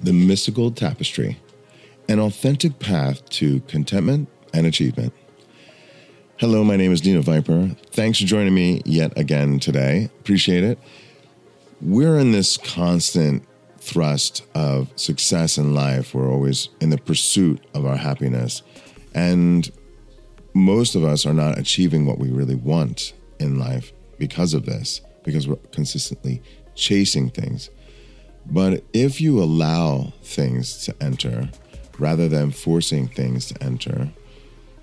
The Mystical Tapestry An Authentic Path to Contentment and Achievement. Hello, my name is Dino Viper. Thanks for joining me yet again today. Appreciate it. We're in this constant thrust of success in life. We're always in the pursuit of our happiness. And most of us are not achieving what we really want in life because of this, because we're consistently chasing things. But if you allow things to enter rather than forcing things to enter,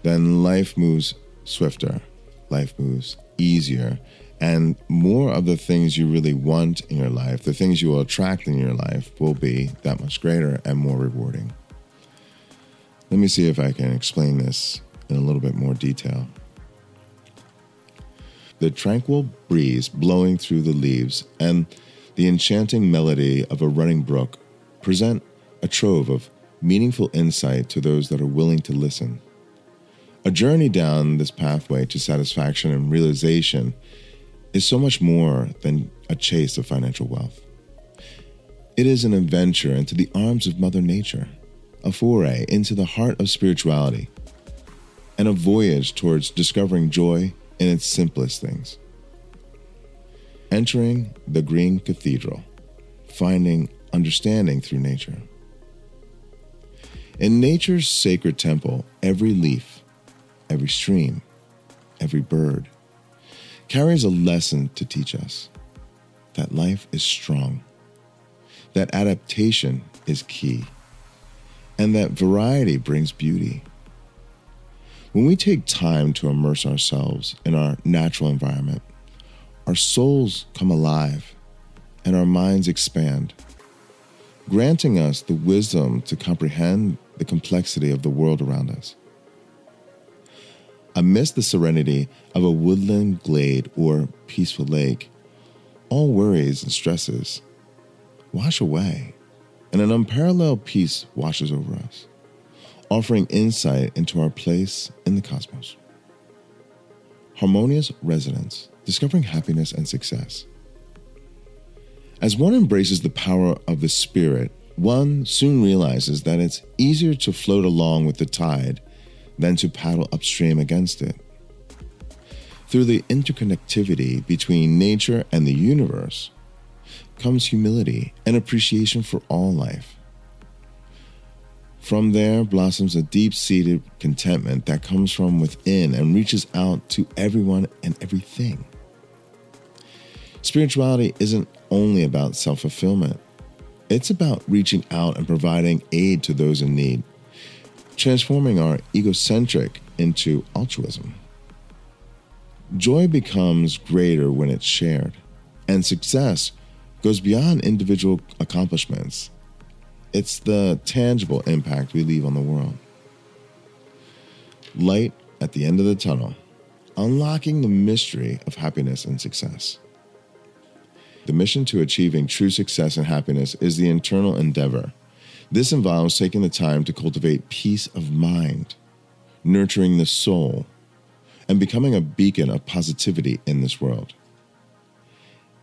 then life moves swifter, life moves easier, and more of the things you really want in your life, the things you will attract in your life, will be that much greater and more rewarding. Let me see if I can explain this in a little bit more detail. The tranquil breeze blowing through the leaves and the enchanting melody of a running brook present a trove of meaningful insight to those that are willing to listen. A journey down this pathway to satisfaction and realization is so much more than a chase of financial wealth. It is an adventure into the arms of Mother Nature, a foray into the heart of spirituality, and a voyage towards discovering joy in its simplest things entering the Green Cathedral, finding understanding through nature. In nature's sacred temple, every leaf, every stream, every bird carries a lesson to teach us that life is strong, that adaptation is key, and that variety brings beauty. When we take time to immerse ourselves in our natural environment, our souls come alive and our minds expand, granting us the wisdom to comprehend the complexity of the world around us. Amidst the serenity of a woodland glade or peaceful lake, all worries and stresses wash away, and an unparalleled peace washes over us, offering insight into our place in the cosmos. Harmonious resonance discovering happiness and success. As one embraces the power of the Spirit, one soon realizes that it's easier to float along with the tide than to paddle upstream against it. Through the interconnectivity between nature and the universe comes humility and appreciation for all life. From there blossoms a deep seated contentment that comes from within and reaches out to everyone and everything. Spirituality isn't only about self fulfillment, it's about reaching out and providing aid to those in need, transforming our egocentric into altruism. Joy becomes greater when it's shared, and success goes beyond individual accomplishments. It's the tangible impact we leave on the world. Light at the end of the tunnel, unlocking the mystery of happiness and success. The mission to achieving true success and happiness is the internal endeavor. This involves taking the time to cultivate peace of mind, nurturing the soul, and becoming a beacon of positivity in this world.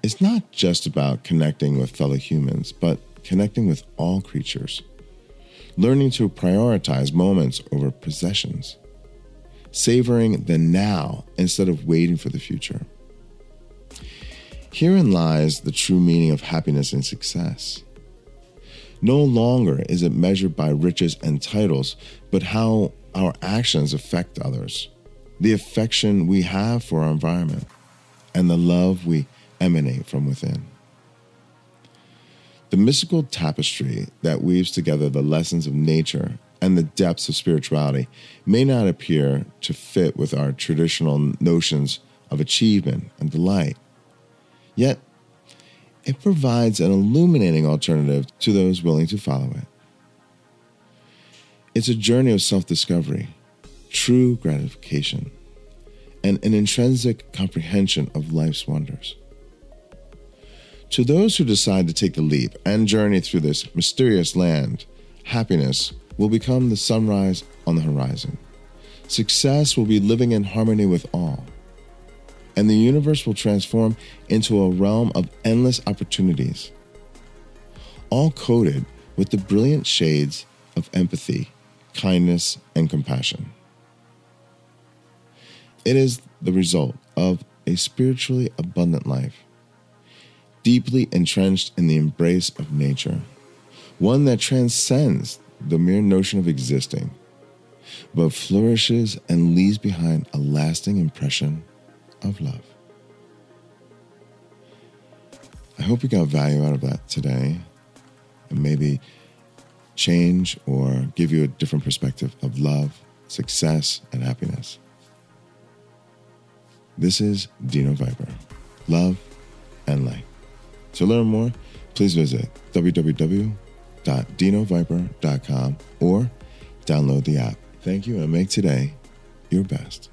It's not just about connecting with fellow humans, but connecting with all creatures, learning to prioritize moments over possessions, savoring the now instead of waiting for the future. Herein lies the true meaning of happiness and success. No longer is it measured by riches and titles, but how our actions affect others, the affection we have for our environment, and the love we emanate from within. The mystical tapestry that weaves together the lessons of nature and the depths of spirituality may not appear to fit with our traditional notions of achievement and delight. Yet, it provides an illuminating alternative to those willing to follow it. It's a journey of self discovery, true gratification, and an intrinsic comprehension of life's wonders. To those who decide to take the leap and journey through this mysterious land, happiness will become the sunrise on the horizon. Success will be living in harmony with all and the universe will transform into a realm of endless opportunities, all coated with the brilliant shades of empathy, kindness, and compassion. It is the result of a spiritually abundant life, deeply entrenched in the embrace of nature, one that transcends the mere notion of existing, but flourishes and leaves behind a lasting impression of love. I hope you got value out of that today and maybe change or give you a different perspective of love, success, and happiness. This is Dino Viper, love and light. To learn more, please visit www.dinoviper.com or download the app. Thank you and make today your best.